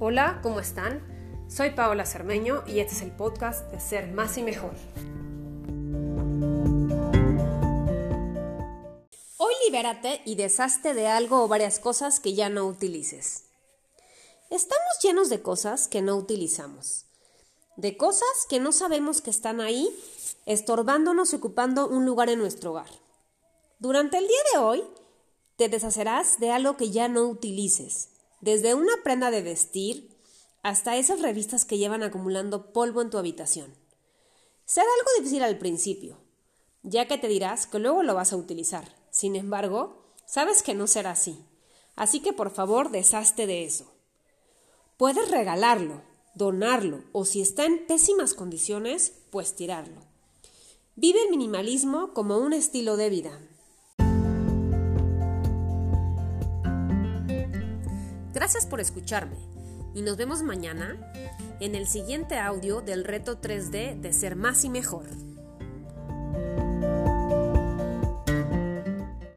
Hola, ¿cómo están? Soy Paola Cermeño y este es el podcast de Ser Más y Mejor. Hoy libérate y deshazte de algo o varias cosas que ya no utilices. Estamos llenos de cosas que no utilizamos, de cosas que no sabemos que están ahí, estorbándonos y ocupando un lugar en nuestro hogar. Durante el día de hoy, te deshacerás de algo que ya no utilices, desde una prenda de vestir hasta esas revistas que llevan acumulando polvo en tu habitación. Será algo difícil al principio, ya que te dirás que luego lo vas a utilizar. Sin embargo, sabes que no será así. Así que por favor deshazte de eso. Puedes regalarlo, donarlo o si está en pésimas condiciones, pues tirarlo. Vive el minimalismo como un estilo de vida. Gracias por escucharme y nos vemos mañana en el siguiente audio del reto 3D de ser más y mejor.